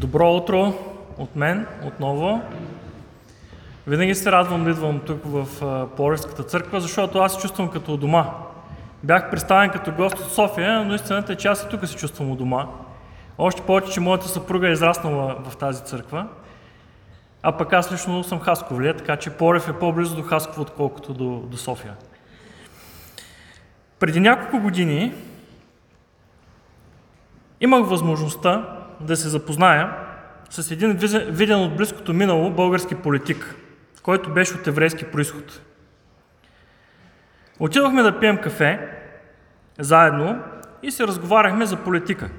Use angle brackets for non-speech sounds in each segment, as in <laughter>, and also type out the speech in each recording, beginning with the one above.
Добро утро от мен отново. Винаги се радвам да идвам тук в Пловдивската църква, защото аз се чувствам като у дома. Бях представен като гост от София, но истината е, че аз и тук се чувствам у дома. Още повече, че моята съпруга е израснала в тази църква. А пък аз лично съм Хасковлия, така че Порев е по-близо до Хасково, отколкото до, до София. Преди няколко години имах възможността да се запозная с един виден от близкото минало български политик, който беше от еврейски происход. Отидохме да пием кафе заедно и се разговаряхме за политика.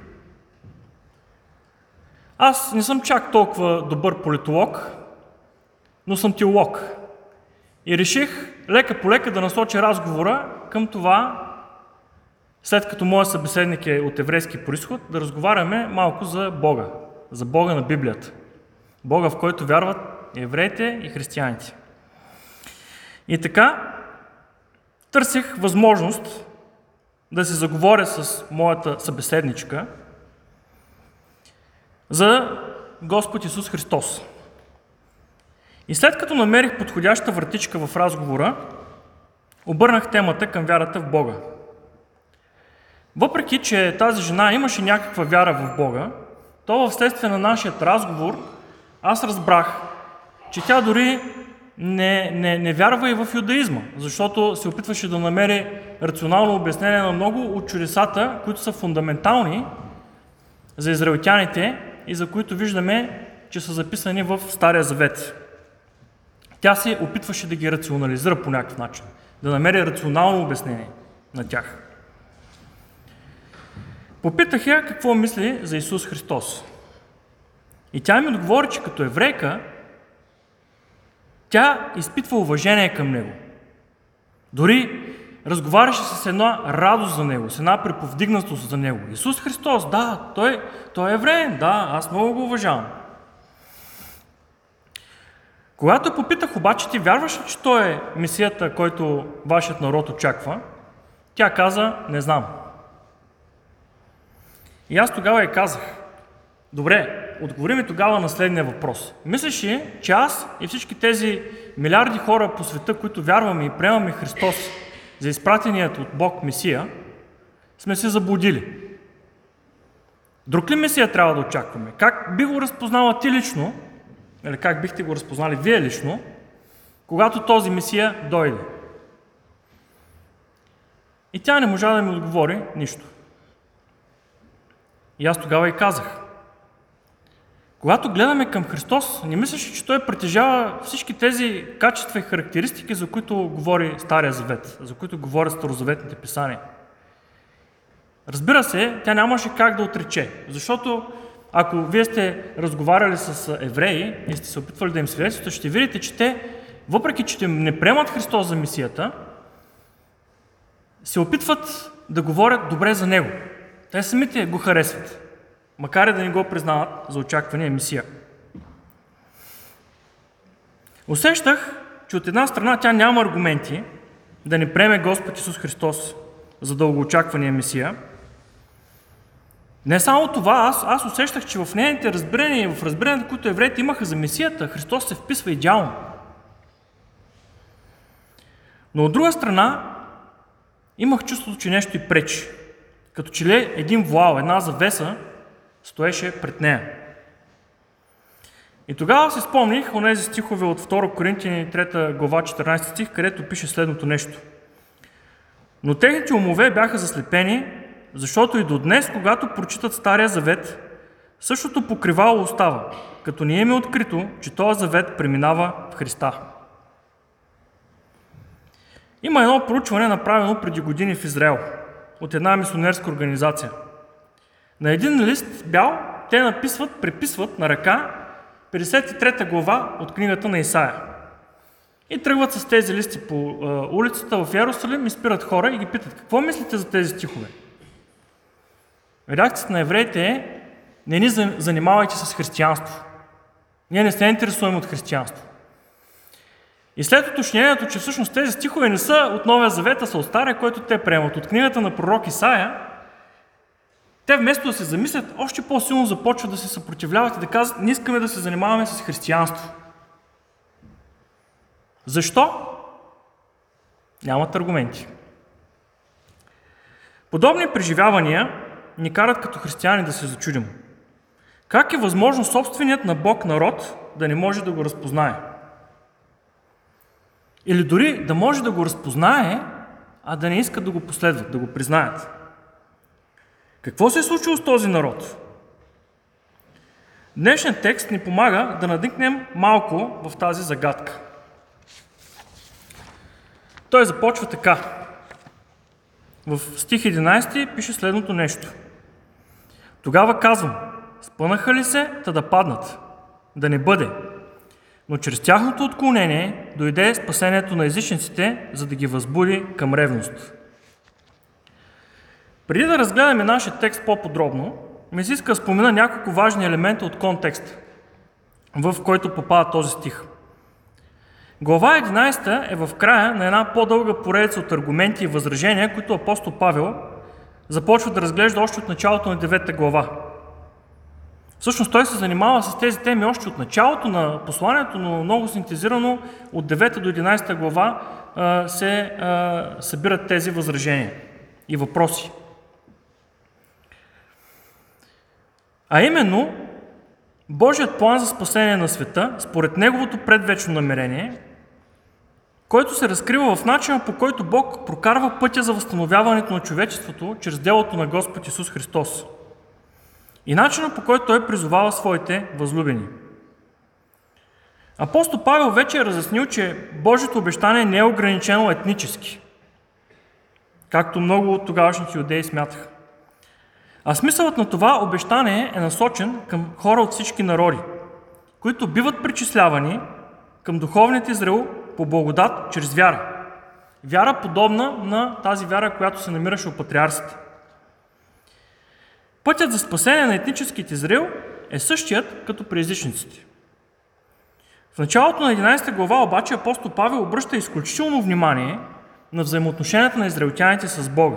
Аз не съм чак толкова добър политолог, но съм теолог. И реших лека по лека да насоча разговора към това, след като моят събеседник е от еврейски происход, да разговаряме малко за Бога, за Бога на Библията. Бога, в който вярват евреите и християните. И така, търсих възможност да се заговоря с моята събеседничка за Господ Исус Христос. И след като намерих подходяща вратичка в разговора, обърнах темата към вярата в Бога. Въпреки, че тази жена имаше някаква вяра в Бога, то в следствие на нашия разговор аз разбрах, че тя дори не, не, не вярва и в юдаизма, защото се опитваше да намери рационално обяснение на много от чудесата, които са фундаментални за израелтяните и за които виждаме, че са записани в Стария Завет. Тя се опитваше да ги рационализира по някакъв начин, да намери рационално обяснение на тях. Попитах я какво мисли за Исус Христос. И тя ми отговори, че като еврейка, тя изпитва уважение към Него. Дори разговаряше с една радост за Него, с една преповдигнатост за Него. Исус Христос, да, Той, той е евреен, да, аз много го уважавам. Когато попитах обаче, ти вярваш ли, че Той е Месията, който вашият народ очаква? Тя каза, не знам. И аз тогава я казах, добре, отговори ми тогава на следния въпрос. Мислиш ли, че аз и всички тези милиарди хора по света, които вярваме и приемаме Христос за изпратеният от Бог Месия, сме се заблудили? Друг ли Месия трябва да очакваме? Как би го разпознала ти лично, или как бихте го разпознали вие лично, когато този Месия дойде? И тя не можа да ми отговори нищо. И аз тогава и казах. Когато гледаме към Христос, не мислиш, че Той притежава всички тези качества и характеристики, за които говори Стария Завет, за които говорят Старозаветните писания. Разбира се, тя нямаше как да отрече, защото ако вие сте разговаряли с евреи и сте се опитвали да им свидетелствате, ще видите, че те, въпреки че не приемат Христос за мисията, се опитват да говорят добре за Него. Те самите го харесват, макар и да не го признават за очаквания мисия. Усещах, че от една страна тя няма аргументи да не приеме Господ Исус Христос за дългоочаквания мисия. Не само това, аз, аз усещах, че в нейните разбирания и в разбиранията, които евреите имаха за Месията, Христос се вписва идеално. Но от друга страна, имах чувството, че нещо и пречи като че ли един вуал, една завеса, стоеше пред нея. И тогава си спомних онези стихове от 2 Коринтияни 3 глава 14 стих, където пише следното нещо. Но техните умове бяха заслепени, защото и до днес, когато прочитат Стария завет, същото покривало остава, като не им е открито, че този завет преминава в Христа. Има едно проучване, направено преди години в Израел – от една мисионерска организация. На един лист бял те написват, преписват на ръка 53 глава от книгата на Исаия. И тръгват с тези листи по улицата в Ярусалим и спират хора и ги питат, какво мислите за тези стихове? Реакцията на евреите е, не ни занимавайте с християнство. Ние не се интересуваме от християнство. И след уточнението, че всъщност тези стихове не са от Новия Завет, а са от Стария, който те приемат от книгата на пророк Исаия, те вместо да се замислят, още по-силно започват да се съпротивляват и да казват, не искаме да се занимаваме с християнство. Защо? Нямат аргументи. Подобни преживявания ни карат като християни да се зачудим. Как е възможно собственият на Бог народ да не може да го разпознае? Или дори да може да го разпознае, а да не искат да го последват, да го признаят. Какво се е случило с този народ? Днешният текст ни помага да надникнем малко в тази загадка. Той започва така. В стих 11 пише следното нещо. Тогава казвам, спънаха ли се, та да паднат? Да не бъде. Но чрез тяхното отклонение дойде спасението на езичниците, за да ги възбуди към ревност. Преди да разгледаме нашия текст по-подробно, ми се иска да спомена няколко важни елемента от контекста, в който попада този стих. Глава 11 е в края на една по-дълга поредица от аргументи и възражения, които апостол Павел започва да разглежда още от началото на 9 глава. Всъщност той се занимава с тези теми още от началото на посланието, но много синтезирано от 9 до 11 глава се събират тези възражения и въпроси. А именно, Божият план за спасение на света, според Неговото предвечно намерение, който се разкрива в начина по който Бог прокарва пътя за възстановяването на човечеството чрез делото на Господ Исус Христос. И начина по който Той призовава своите възлюбени. Апостол Павел вече е разяснил, че Божието обещание не е ограничено етнически, както много от тогавашните юдеи смятаха. А смисълът на това обещание е насочен към хора от всички народи, които биват причислявани към духовният Израил по благодат чрез вяра. Вяра подобна на тази вяра, която се намираше у патриарсите. Пътят за спасение на етническите Израил е същият като при езичниците. В началото на 11 глава обаче апостол Павел обръща изключително внимание на взаимоотношенията на израелтяните с Бога.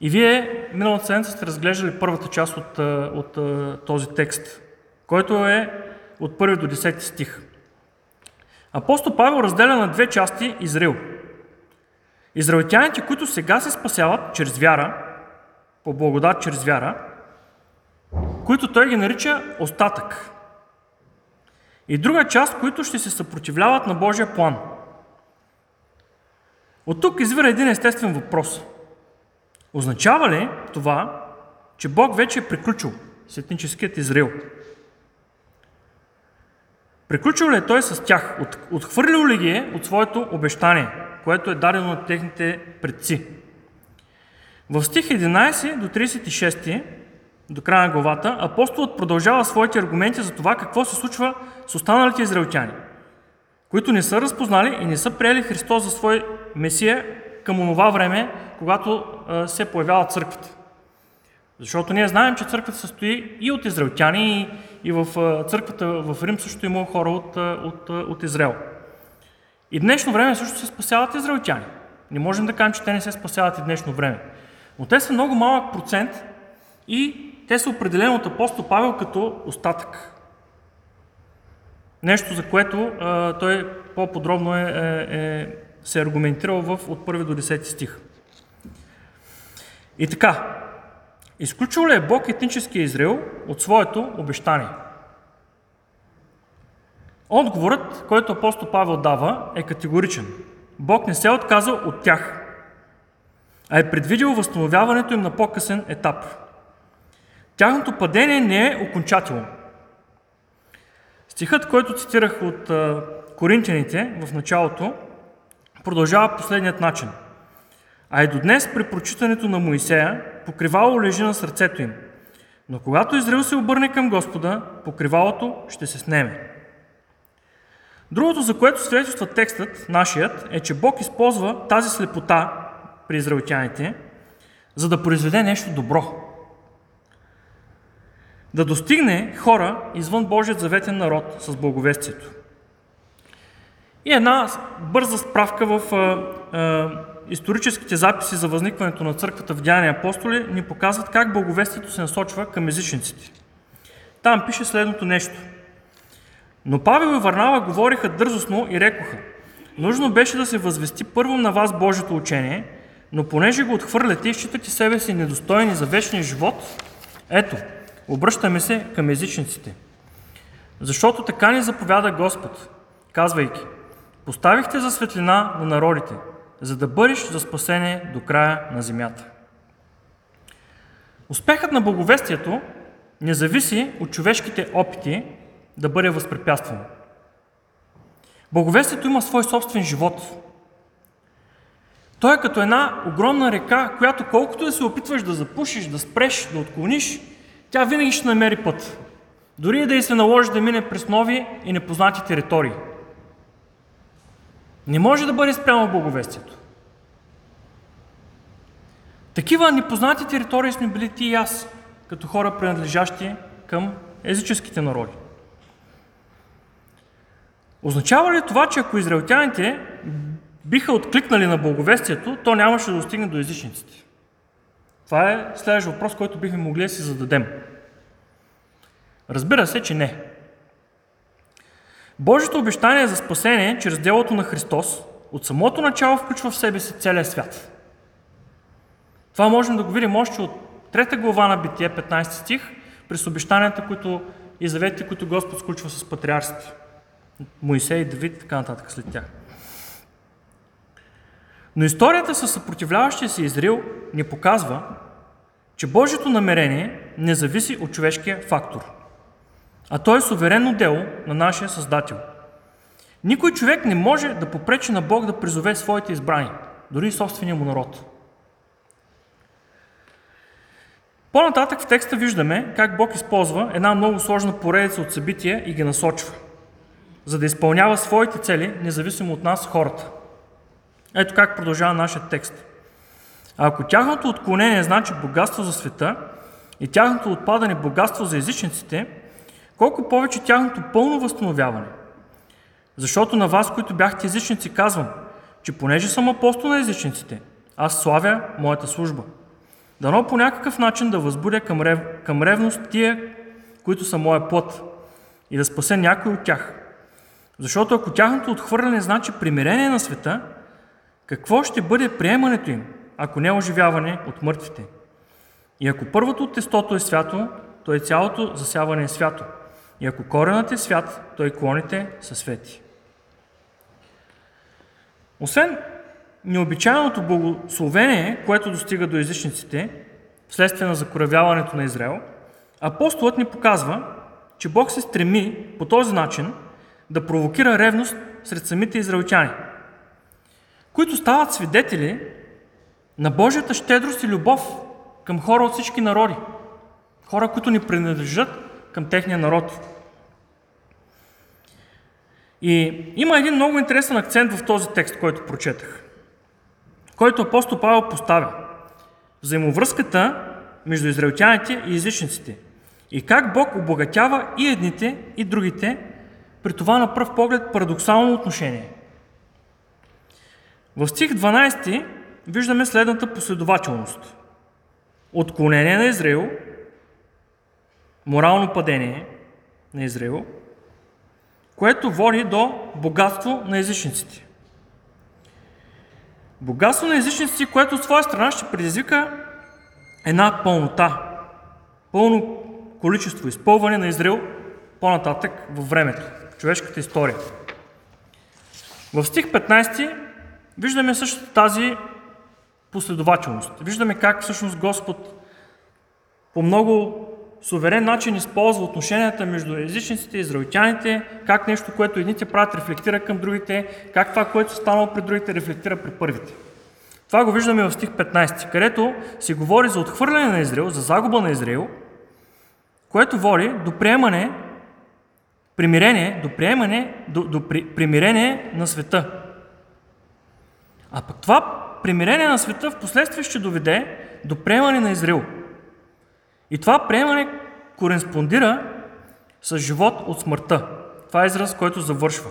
И вие миналата седмица сте разглеждали първата част от, от, от този текст, който е от 1 до 10 стих. Апостол Павел разделя на две части Израил. Израелтяните, които сега се спасяват чрез вяра, по благодат чрез вяра, които той ги нарича остатък. И друга част, които ще се съпротивляват на Божия план. От тук извира един естествен въпрос – Означава ли това, че Бог вече е приключил с етническият Израил? Приключил ли е той с тях? От, отхвърлил ли ги е от своето обещание, което е дадено на техните предци? В стих 11 до 36, до края на главата, апостолът продължава своите аргументи за това какво се случва с останалите израелтяни, които не са разпознали и не са приели Христос за свой Месия към онова време, когато се появява църквата. Защото ние знаем, че църквата състои и от израелтяни, и, и в църквата в Рим също има хора от, от, от Израел. И днешно време също се спасяват израелтяни. Не можем да кажем, че те не се спасяват и днешно време. Но те са много малък процент и те са определени от апостол Павел като остатък. Нещо, за което а, той по-подробно е, е, е, се е аргументирал в, от 1 до 10 стих. И така, изключил ли е Бог етническия Израил от своето обещание? Отговорът, който апостол Павел дава, е категоричен. Бог не се е отказал от тях, а е предвидил възстановяването им на по-късен етап. Тяхното падение не е окончателно. Стихът, който цитирах от Коринтияните в началото, продължава последният начин – а и до днес при прочитането на Моисея покривало лежи на сърцето им. Но когато Израил се обърне към Господа, покривалото ще се снеме. Другото, за което свидетелства текстът, нашият, е, че Бог използва тази слепота при израелтяните, за да произведе нещо добро. Да достигне хора извън Божият заветен народ с благовестието. И една бърза справка в а, а, историческите записи за възникването на църквата в Деяния апостоли ни показват как благовестието се насочва към езичниците. Там пише следното нещо. Но Павел и Варнава говориха дързостно и рекоха, нужно беше да се възвести първо на вас Божието учение, но понеже го отхвърляте и считате себе си недостойни за вечния живот, ето, обръщаме се към езичниците. Защото така ни заповяда Господ, казвайки, поставихте за светлина на народите, за да бъдеш за спасение до края на земята. Успехът на благовестието не зависи от човешките опити да бъде възпрепятствано. Благовестието има свой собствен живот. Той е като една огромна река, която колкото да се опитваш да запушиш, да спреш, да отклониш, тя винаги ще намери път. Дори да и се наложи да мине през нови и непознати територии. Не може да бъде спрямо благовестието. Такива непознати територии сме били ти и аз, като хора принадлежащи към езическите народи. Означава ли това, че ако израелтяните биха откликнали на благовестието, то нямаше да достигне до езичниците? Това е следващ въпрос, който бихме могли да си зададем. Разбира се, че не. Божието обещание за спасение чрез делото на Христос от самото начало включва в себе си целия свят. Това можем да го видим още от трета глава на Битие, 15 стих, през обещанията, които и заветите, които Господ сключва с патриарсите. Моисей, Давид и така нататък след тях. Но историята с съпротивляващия се Израил ни показва, че Божието намерение не зависи от човешкия фактор, а то е суверенно дело на нашия Създател. Никой човек не може да попречи на Бог да призове своите избрани, дори и собствения му народ. По-нататък в текста виждаме как Бог използва една много сложна поредица от събития и ги насочва, за да изпълнява своите цели, независимо от нас, хората. Ето как продължава нашия текст. Ако тяхното отклонение значи богатство за света и тяхното отпадане богатство за езичниците, колко повече тяхното пълно възстановяване. Защото на вас, които бяхте езичници, казвам, че понеже съм апостол на езичниците, аз славя моята служба – Дано по някакъв начин да възбудя към, рев... към ревност тия, които са моя плът и да спася някой от тях. Защото ако тяхното отхвърляне значи примирение на света, какво ще бъде приемането им, ако не е оживяване от мъртвите? И ако първото от тестото е свято, то и цялото засяване е свято. И ако коренът е свят, то и клоните са свети. Освен необичайното благословение, което достига до езичниците, вследствие на закоравяването на Израел, апостолът ни показва, че Бог се стреми по този начин да провокира ревност сред самите израелтяни, които стават свидетели на Божията щедрост и любов към хора от всички народи. Хора, които ни принадлежат към техния народ. И има един много интересен акцент в този текст, който прочетах който апостол Павел поставя. Взаимовръзката между израелтяните и езичниците. И как Бог обогатява и едните, и другите, при това на пръв поглед парадоксално отношение. В стих 12 виждаме следната последователност. Отклонение на Израил, морално падение на Израил, което води до богатство на езичниците. Богатство на езичници, което от своя страна ще предизвика една пълнота, пълно количество, изпълване на Израил по-нататък във времето, в човешката история. В стих 15 виждаме също тази последователност. Виждаме как всъщност Господ по много суверен начин използва отношенията между езичниците и израелтяните, как нещо, което едните правят, рефлектира към другите, как това, което е станало при другите, рефлектира при първите. Това го виждаме в стих 15, където се говори за отхвърляне на Израил, за загуба на Израил, което води до приемане, примирение, до приемане, до, до при, примирение на света. А пък това примирение на света в последствие ще доведе до приемане на Израил – и това приемане кореспондира с живот от смъртта. Това е израз, който завършва.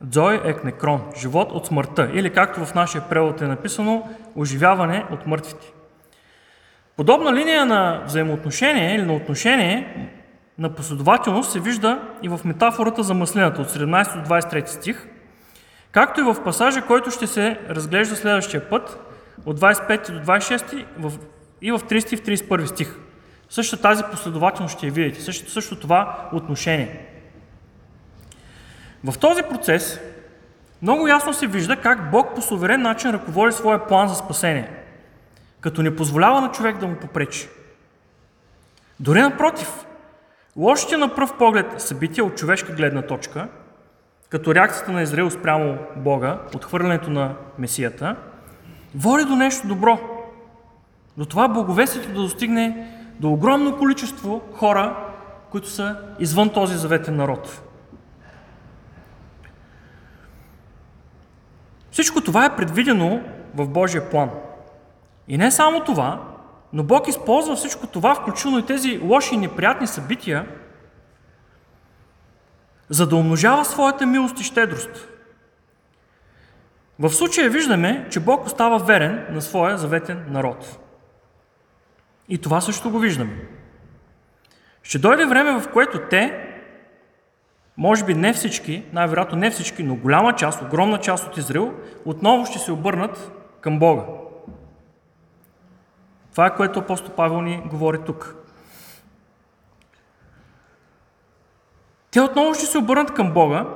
Дзой екнекрон, живот от смъртта, или както в нашия превод е написано, оживяване от мъртвите. Подобна линия на взаимоотношение или на отношение на последователност се вижда и в метафората за маслината от 17 до 23 стих, както и в пасажа, който ще се разглежда следващия път, от 25 до 26 и в 30 и в 31 стих. Същата тази последователност ще я видите, също, също това отношение. В този процес много ясно се вижда как Бог по суверен начин ръководи своя план за спасение, като не позволява на човек да му попречи. Дори напротив, лошите на пръв поглед събития от човешка гледна точка, като реакцията на Израил спрямо Бога, отхвърлянето на Месията, води до нещо добро. До това благовестието да достигне до огромно количество хора, които са извън този заветен народ. Всичко това е предвидено в Божия план. И не само това, но Бог използва всичко това, включително и тези лоши и неприятни събития, за да умножава своята милост и щедрост. В случая виждаме, че Бог остава верен на своя заветен народ. И това също го виждаме. Ще дойде време, в което те, може би не всички, най-вероятно не всички, но голяма част, огромна част от Израил, отново ще се обърнат към Бога. Това е което апостол Павел ни говори тук. Те отново ще се обърнат към Бога,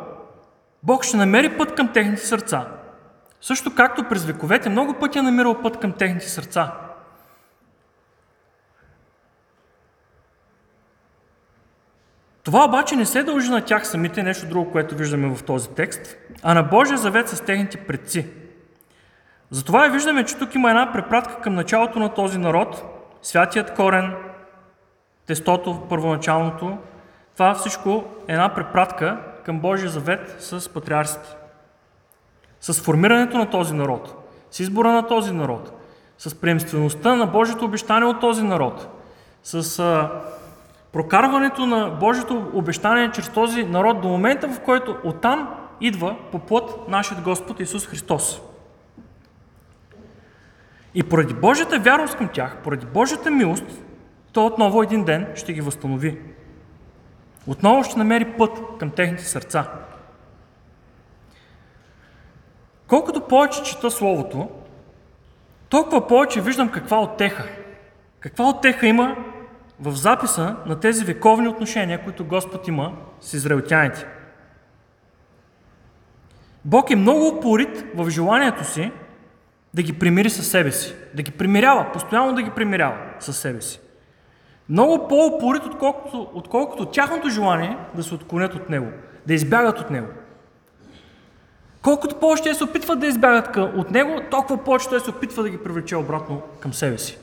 Бог ще намери път към техните сърца. Също както през вековете много пъти е намирал път към техните сърца. Това обаче не се дължи на тях самите, нещо друго, което виждаме в този текст, а на Божия завет с техните предци. Затова и виждаме, че тук има една препратка към началото на този народ, святият корен, тестото, първоначалното. Това всичко е една препратка към Божия завет с патриарсите. С формирането на този народ, с избора на този народ, с преемствеността на Божието обещание от този народ, с прокарването на Божието обещание чрез този народ до момента, в който оттам идва по плът нашият Господ Исус Христос. И поради Божията вярност към тях, поради Божията милост, то отново един ден ще ги възстанови. Отново ще намери път към техните сърца. Колкото повече чета Словото, толкова повече виждам каква отеха. Каква отеха има в записа на тези вековни отношения, които Господ има с израелтяните. Бог е много упорит в желанието си да ги примири със себе си, да ги примирява, постоянно да ги примирява със себе си. Много по-упорит, отколкото, отколкото тяхното желание да се отклонят от Него, да избягат от Него. Колкото повече те се опитват да избягат от Него, толкова повече той се опитва да ги привлече обратно към себе си.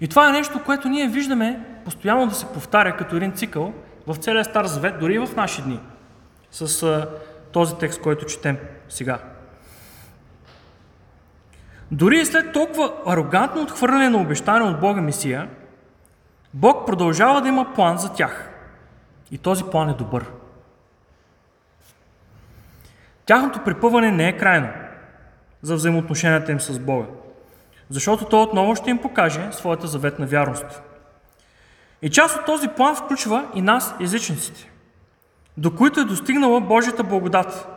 И това е нещо, което ние виждаме постоянно да се повтаря като един цикъл в целия Стар Завет, дори и в наши дни, с а, този текст, който четем сега. Дори и след толкова арогантно отхвърляне на обещание от Бога Месия, Бог продължава да има план за тях. И този план е добър. Тяхното припъване не е крайно за взаимоотношенията им с Бога защото Той отново ще им покаже своята заветна вярност. И част от този план включва и нас, езичниците, до които е достигнала Божията благодат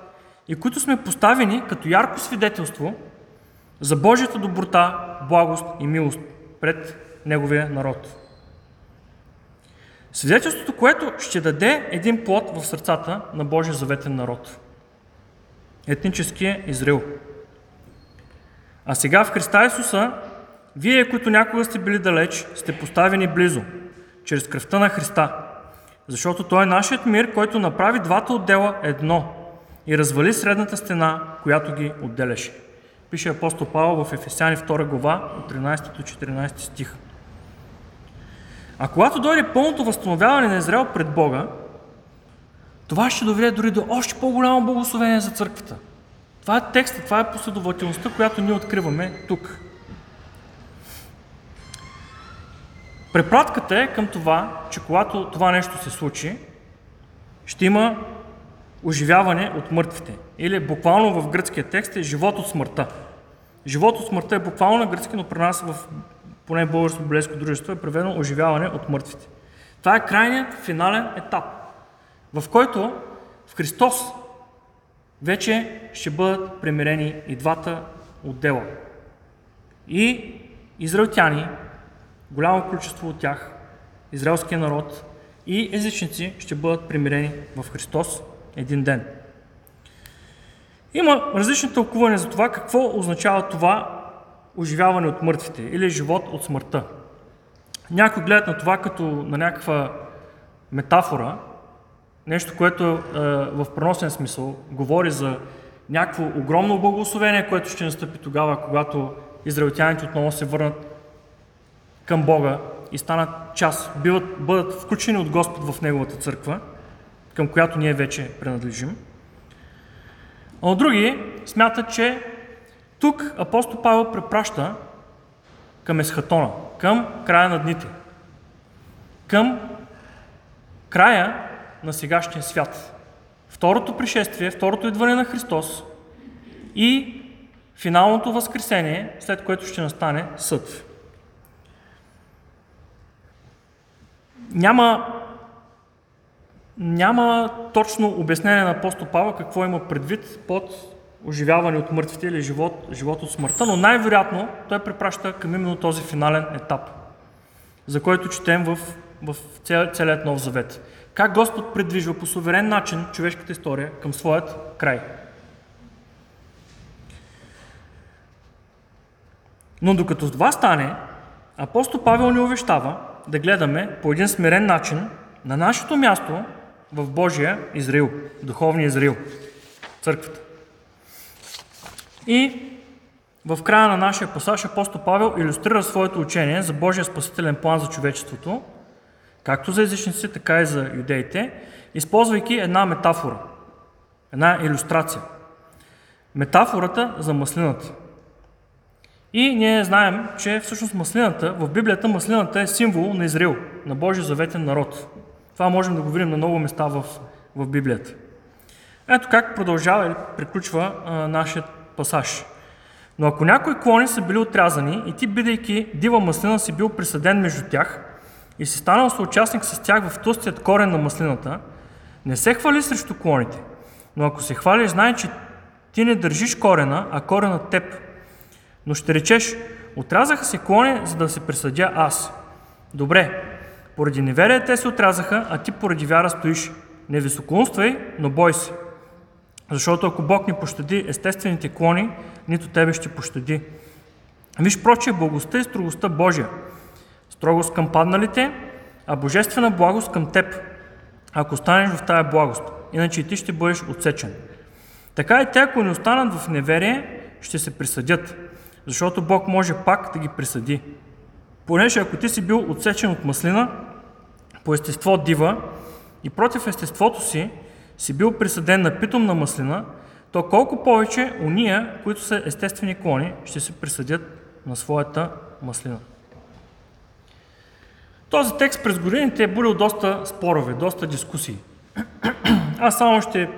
и които сме поставени като ярко свидетелство за Божията доброта, благост и милост пред Неговия народ. Свидетелството, което ще даде един плод в сърцата на Божия заветен народ. Етническия Израил – а сега в Христа Исуса, вие, които някога сте били далеч, сте поставени близо, чрез кръвта на Христа. Защото Той е нашият мир, който направи двата отдела едно и развали средната стена, която ги отделяше. Пише апостол Павел в Ефесяни 2 глава от 13 до 14 стих. А когато дойде пълното възстановяване на Израел пред Бога, това ще доведе дори до още по-голямо благословение за църквата – това е текста, това е последователността, която ние откриваме тук. Препратката е към това, че когато това нещо се случи, ще има оживяване от мъртвите. Или буквално в гръцкия текст е живот от смъртта. Живот от смъртта е буквално на гръцки, но при нас в поне българско библейско дружество е преведено оживяване от мъртвите. Това е крайният финален етап, в който в Христос вече ще бъдат примирени и двата отдела. И израелтяни, голямо количество от тях, израелския народ и езичници ще бъдат примирени в Христос един ден. Има различни тълкувания за това какво означава това оживяване от мъртвите или живот от смъртта. Някои гледат на това като на някаква метафора, нещо, което е, в преносен смисъл говори за някакво огромно благословение, което ще настъпи тогава, когато израелтяните отново се върнат към Бога и станат част, биват, бъдат включени от Господ в Неговата църква, към която ние вече принадлежим. А други смятат, че тук апостол Павел препраща към есхатона, към края на дните, към края на сегашния свят. Второто пришествие, второто идване на Христос и финалното възкресение, след което ще настане съд. Няма, няма точно обяснение на апостол Павел какво има предвид под оживяване от мъртвите или живот, живот от смъртта, но най-вероятно той препраща към именно този финален етап, за който четем в, в целият Нов Завет. Как Господ предвижва по суверен начин човешката история към своят край. Но докато това стане, апостол Павел ни увещава да гледаме по един смирен начин на нашето място в Божия Израил, духовния Израил, църквата. И в края на нашия пасаж апостол Павел иллюстрира своето учение за Божия спасителен план за човечеството, както за езичниците, така и за юдеите, използвайки една метафора, една иллюстрация. Метафората за маслината. И ние знаем, че всъщност маслината, в Библията маслината е символ на Израил, на Божия заветен народ. Това можем да го видим на много места в, в Библията. Ето как продължава или приключва а, нашият пасаж. Но ако някои клони са били отрязани и ти, бидейки дива маслина, си бил присъден между тях и си станал съучастник с тях в тъстият корен на маслината, не се хвали срещу клоните. Но ако се хвалиш, знай, че ти не държиш корена, а корена теб. Но ще речеш, отрязаха се клони, за да се присъдя аз. Добре, поради неверие те се отрязаха, а ти поради вяра стоиш. Не високоумствай, но бой се. Защото ако Бог ни пощади естествените клони, нито тебе ще пощади. Виж проче благостта и строгостта Божия. Строгост към падналите, а божествена благост към теб, ако останеш в тая благост. Иначе и ти ще бъдеш отсечен. Така и те, ако не останат в неверие, ще се присъдят, защото Бог може пак да ги присъди. Понеже ако ти си бил отсечен от маслина, по естество дива и против естеството си, си бил присъден на питомна маслина, то колко повече уния, които са естествени клони, ще се присъдят на своята маслина. Този текст през годините е будил доста спорове, доста дискусии. <clears throat> Аз само ще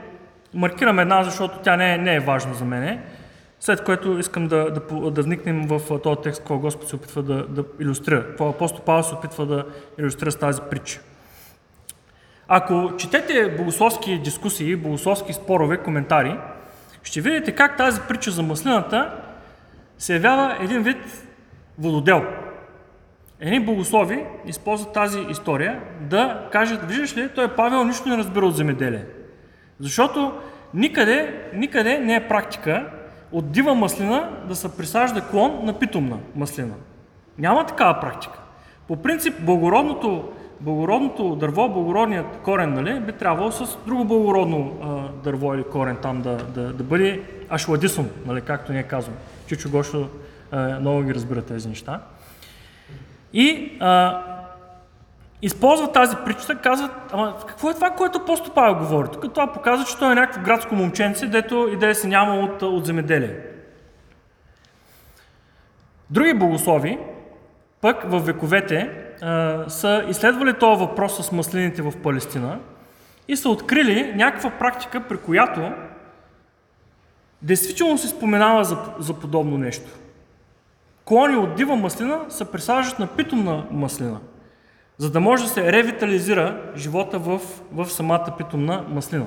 маркирам една, защото тя не е, не е важна за мене, след което искам да, да, да вникнем в този текст, какво Господ се опитва да, да иллюстрира, какво апостол Павел се опитва да иллюстрира с тази притча. Ако четете богословски дискусии, богословски спорове, коментари, ще видите как тази притча за маслината се явява един вид вододел. Едни богослови използват тази история да кажат, виждаш ли, той Павел нищо не разбира от земеделие. Защото никъде, никъде не е практика от дива маслина да се присажда клон на питомна маслина. Няма такава практика. По принцип, благородното благородното дърво, благородният корен, нали, би трябвало с друго благородно а, дърво или корен там да, да, да бъде ашладисум, нали, както ние казваме. Чичо Гошо а, много ги разбира тези неща. И а, използват тази причина, казват, ама какво е това, което апостол Павел говори? Тук това показва, че той е някакво градско момченце, дето идея се няма от, от земеделие. Други богослови, пък в вековете, са изследвали този въпрос с маслините в Палестина и са открили някаква практика, при която действително се споменава за, за подобно нещо. Клони от дива маслина се присаждат на питомна маслина, за да може да се ревитализира живота в, в самата питомна маслина.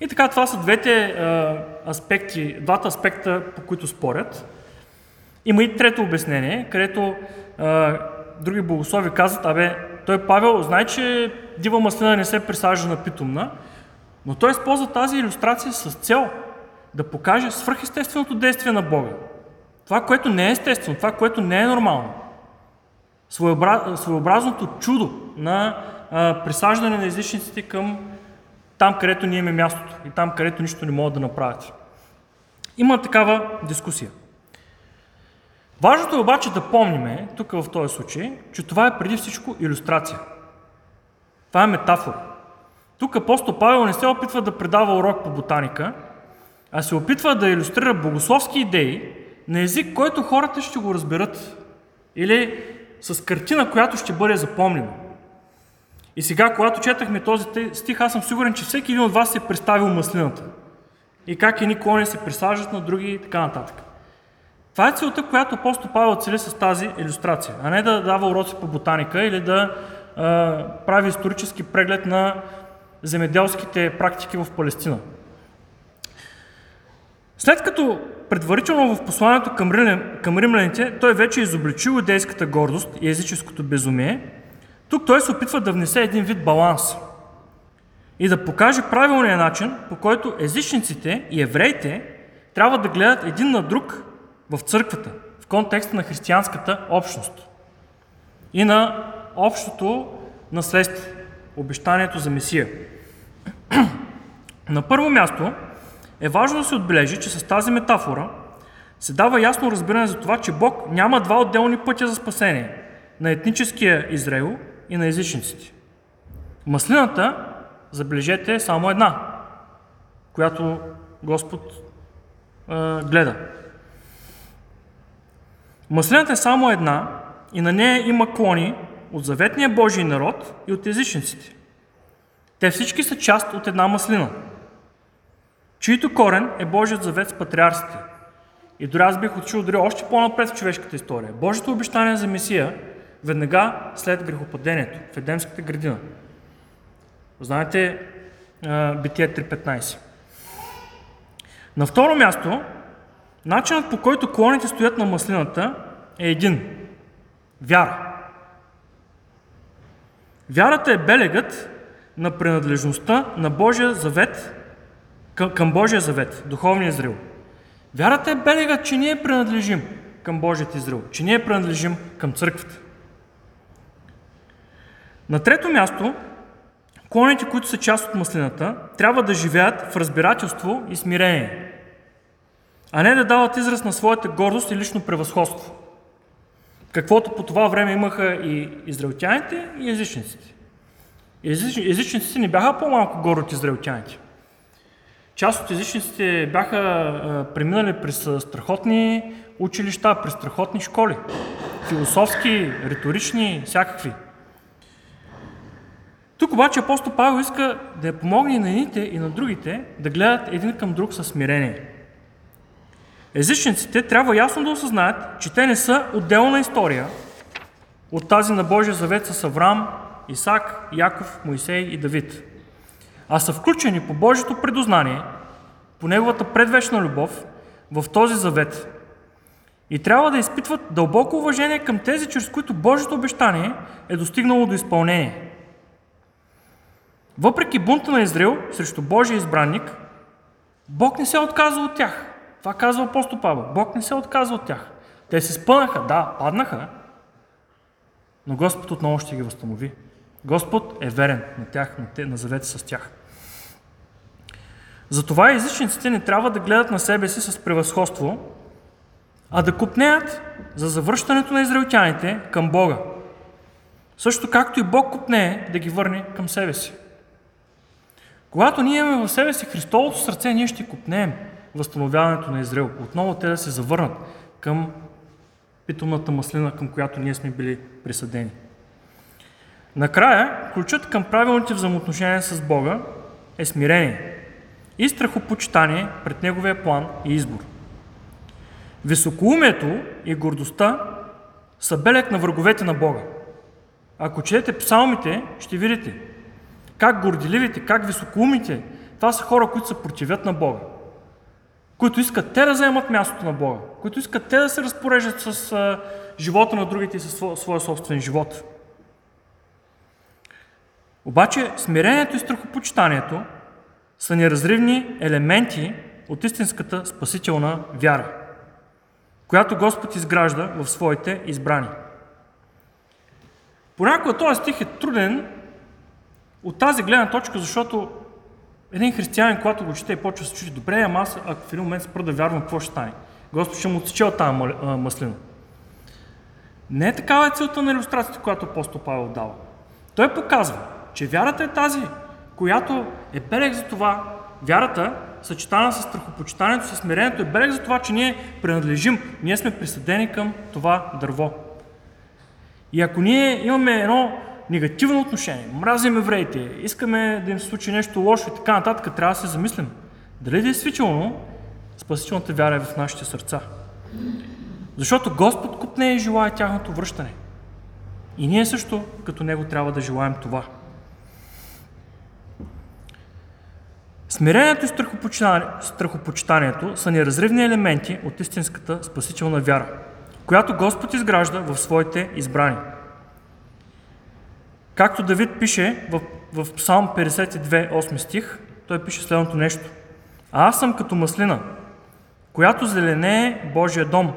И така, това са двете а, аспекти, двата аспекта, по които спорят. Има и трето обяснение, където а, други богослови казват, абе, той Павел знае, че дива маслина не се присажда на питомна, но той използва тази иллюстрация с цел да покаже свръхестественото действие на Бога. Това, което не е естествено, това, което не е нормално. Своеобразното чудо на а, присаждане на езичниците към там, където ние имаме мястото и там, където нищо не могат да направят. Има такава дискусия. Важното е обаче да помниме, тук в този случай, че това е преди всичко иллюстрация. Това е метафора. Тук апостол Павел не се опитва да предава урок по ботаника, а се опитва да иллюстрира богословски идеи на език, който хората ще го разберат. Или с картина, която ще бъде запомнена. И сега, когато четахме този стих, аз съм сигурен, че всеки един от вас е представил маслината. И как едни клони се присаждат на други и така нататък. Това е целта, която апостол Павел цели с тази иллюстрация, а не да дава уроци по ботаника или да а, прави исторически преглед на земеделските практики в Палестина. След като предварително в посланието към, рим, към римляните той вече изобличил идейската гордост и езическото безумие, тук той се опитва да внесе един вид баланс и да покаже правилния начин, по който езичниците и евреите трябва да гледат един на друг в църквата, в контекста на християнската общност и на общото наследство, обещанието за Месия. <clears throat> на първо място е важно да се отбележи, че с тази метафора се дава ясно разбиране за това, че Бог няма два отделни пътя за спасение на етническия Израил и на езичниците. Маслината, забележете, е само една, която Господ е, гледа. Маслината е само една и на нея има клони от заветния Божий народ и от езичниците. Те всички са част от една маслина, чието корен е Божият завет с патриарсите. И дори аз бих отишъл дори още по-напред в човешката история. Божието обещание за Месия веднага след грехопадението в Едемската градина. Знаете Битие 3.15. На второ място, начинът по който клоните стоят на маслината е един. Вяра. Вярата е белегът на принадлежността на Божия завет към, Божия завет, духовния Израил. Вярата е белегът, че ние принадлежим към Божият Израил, че ние принадлежим към църквата. На трето място, клоните, които са част от маслината, трябва да живеят в разбирателство и смирение, а не да дават израз на своята гордост и лично превъзходство. Каквото по това време имаха и израелтяните, и езичниците. Езичниците не бяха по-малко горди от израелтяните. Част от езичниците бяха преминали през страхотни училища, през страхотни школи. Философски, риторични, всякакви. Тук обаче апостол Павел иска да я помогне и на едните и на другите да гледат един към друг със смирение. Езичниците трябва ясно да осъзнаят, че те не са отделна история от тази на Божия завет с Авраам, Исак, Яков, Моисей и Давид, а са включени по Божието предознание, по Неговата предвечна любов в този завет. И трябва да изпитват дълбоко уважение към тези, чрез които Божието обещание е достигнало до изпълнение – въпреки бунта на Израил срещу Божия избранник, Бог не се отказва от тях. Това казва апостол Павел. Бог не се отказва от тях. Те се спънаха, да, паднаха, но Господ отново ще ги възстанови. Господ е верен на тях, на, те, на завета с тях. Затова езичниците не трябва да гледат на себе си с превъзходство, а да купнеят за завръщането на израелтяните към Бога. Също както и Бог купнее да ги върне към себе си. Когато ние имаме в себе си Христовото сърце, ние ще купнеем възстановяването на Израел. Отново те да се завърнат към питомната маслина, към която ние сме били присъдени. Накрая, ключът към правилните взаимоотношения с Бога е смирение и страхопочитание пред Неговия план и избор. Високоумието и гордостта са белег на враговете на Бога. Ако четете псалмите, ще видите как горделивите, как високоумите, това са хора, които се противят на Бога. Които искат те да заемат мястото на Бога. Които искат те да се разпореждат с а, живота на другите и със своя собствен живот. Обаче смирението и страхопочитанието са неразривни елементи от истинската спасителна вяра, която Господ изгражда в своите избрани. Понякога този стих е труден от тази гледна точка, защото един християнин, когато го чете и почва да се чуди, добре, ама аз ако в един момент спра да вярвам, какво ще стане? Господ ще му отсече от тази маслина. Не е такава е целта на иллюстрацията, която апостол Павел дава. Той показва, че вярата е тази, която е белег за това, вярата, съчетана с страхопочитанието, с смирението, е белег за това, че ние принадлежим, ние сме присъдени към това дърво. И ако ние имаме едно негативно отношение, мразим евреите, искаме да им се случи нещо лошо и така нататък, трябва да се замислим. Дали действително спасителната вяра е в нашите сърца? Защото Господ купне и желая тяхното връщане. И ние също, като Него, трябва да желаем това. Смирението и страхопочитанието са неразривни елементи от истинската спасителна вяра, която Господ изгражда в своите избрани. Както Давид пише в, в Псалм 52, 8 стих, той пише следното нещо. А аз съм като маслина, която зеленее Божия дом.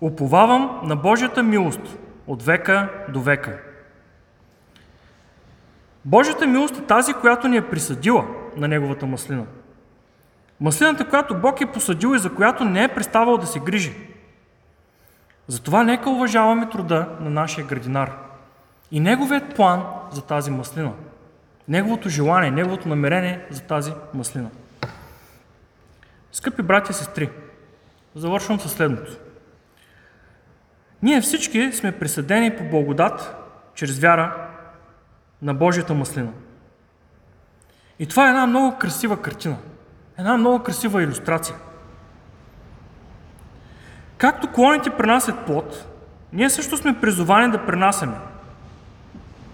Уповавам на Божията милост от века до века. Божията милост е тази, която ни е присъдила на Неговата маслина. Маслината, която Бог е посадил и за която не е преставал да се грижи. Затова нека уважаваме труда на нашия градинар и неговият план за тази маслина. Неговото желание, неговото намерение за тази маслина. Скъпи братя и сестри, завършвам със следното. Ние всички сме присъдени по благодат, чрез вяра на Божията маслина. И това е една много красива картина. Една много красива иллюстрация. Както клоните пренасят плод, ние също сме призовани да пренасяме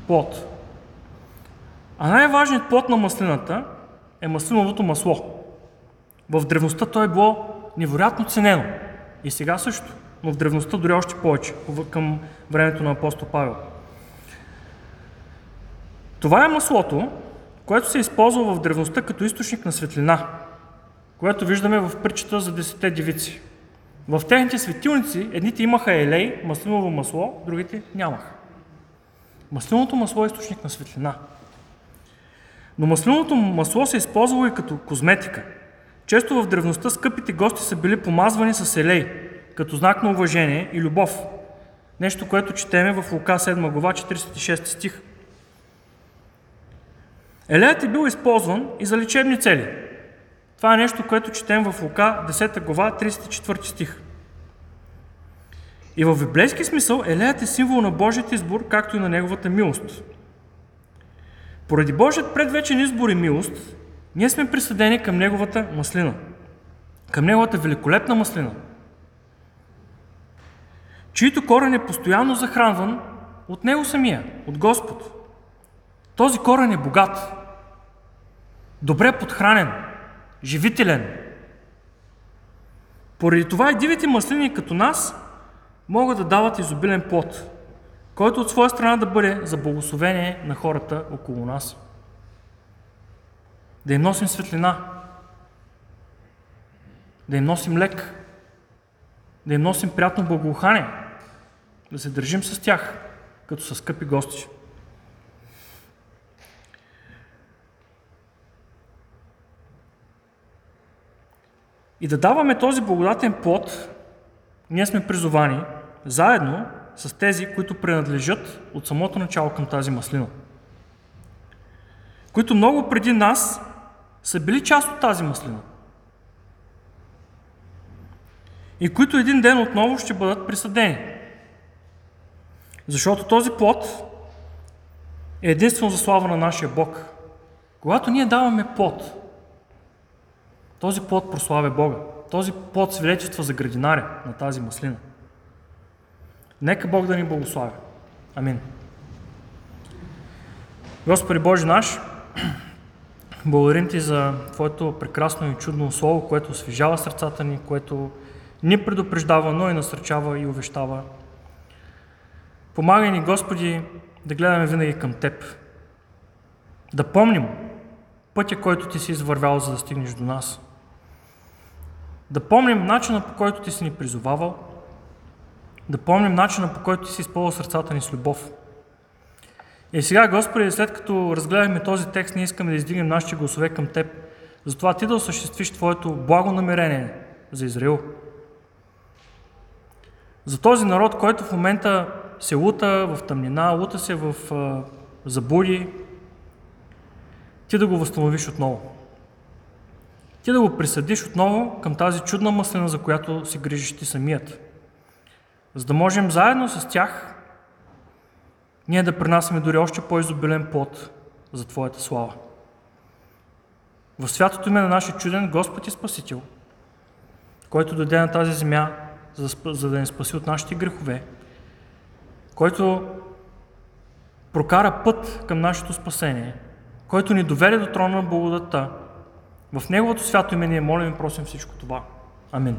плод. А най-важният плод на маслината е маслиновото масло. В древността то е било невероятно ценено. И сега също, но в древността дори още повече, към времето на апостол Павел. Това е маслото, което се използва в древността като източник на светлина, което виждаме в притчата за десете девици. В техните светилници едните имаха елей, маслиново масло, другите нямаха. Маслиновото масло е източник на светлина. Но маслиновото масло се е използвало и като козметика. Често в древността скъпите гости са били помазвани с елей, като знак на уважение и любов. Нещо, което четеме в Лука 7 глава 46 стих. Елеят е бил използван и за лечебни цели. Това е нещо, което четем в Лука 10 глава 34 стих. И в библейски смисъл Елеят е символ на Божият избор, както и на Неговата милост. Поради Божият предвечен избор и милост, ние сме присъдени към Неговата маслина. Към Неговата великолепна маслина. Чието корен е постоянно захранван от Него самия, от Господ. Този корен е богат, добре подхранен, живителен. Поради това и дивите маслини като нас могат да дават изобилен плод, който от своя страна да бъде за благословение на хората около нас. Да им носим светлина, да им носим лек, да им носим приятно благоухание, да се държим с тях, като са скъпи гости. И да даваме този благодатен плод, ние сме призовани заедно с тези, които принадлежат от самото начало към тази маслина. Които много преди нас са били част от тази маслина. И които един ден отново ще бъдат присъдени. Защото този плод е единствено за слава на нашия Бог. Когато ние даваме плод, този плод прославя Бога. Този плод свидетелства за градинаря на тази маслина. Нека Бог да ни благославя. Амин. Господи Боже наш, <clears throat> благодарим Ти за Твоето прекрасно и чудно Слово, което освежава сърцата ни, което ни предупреждава, но и насърчава и увещава. Помагай ни, Господи, да гледаме винаги към Теб. Да помним пътя, който Ти си извървял, за да стигнеш до нас. Да помним начина, по който Ти си ни призовавал. Да помним начина, по който Ти си изпълнил сърцата ни с любов. И сега, Господи, след като разгледахме този текст, ние искаме да издигнем нашите гласове към Теб, затова Ти да осъществиш Твоето благо намерение за Израил. За този народ, който в момента се лута в тъмнина, лута се в забуди, Ти да го възстановиш отново. Ти да го присъдиш отново към тази чудна маслина, за която си грижиш Ти самият. За да можем заедно с тях ние да принасяме дори още по-изобилен плод за Твоята слава. В святото име на нашия чуден Господ и Спасител, който дойде на тази земя, за да ни спаси от нашите грехове, който прокара път към нашето спасение, който ни доведе до трона на благодата. В Неговото свято име ние молим и просим всичко това. Амин.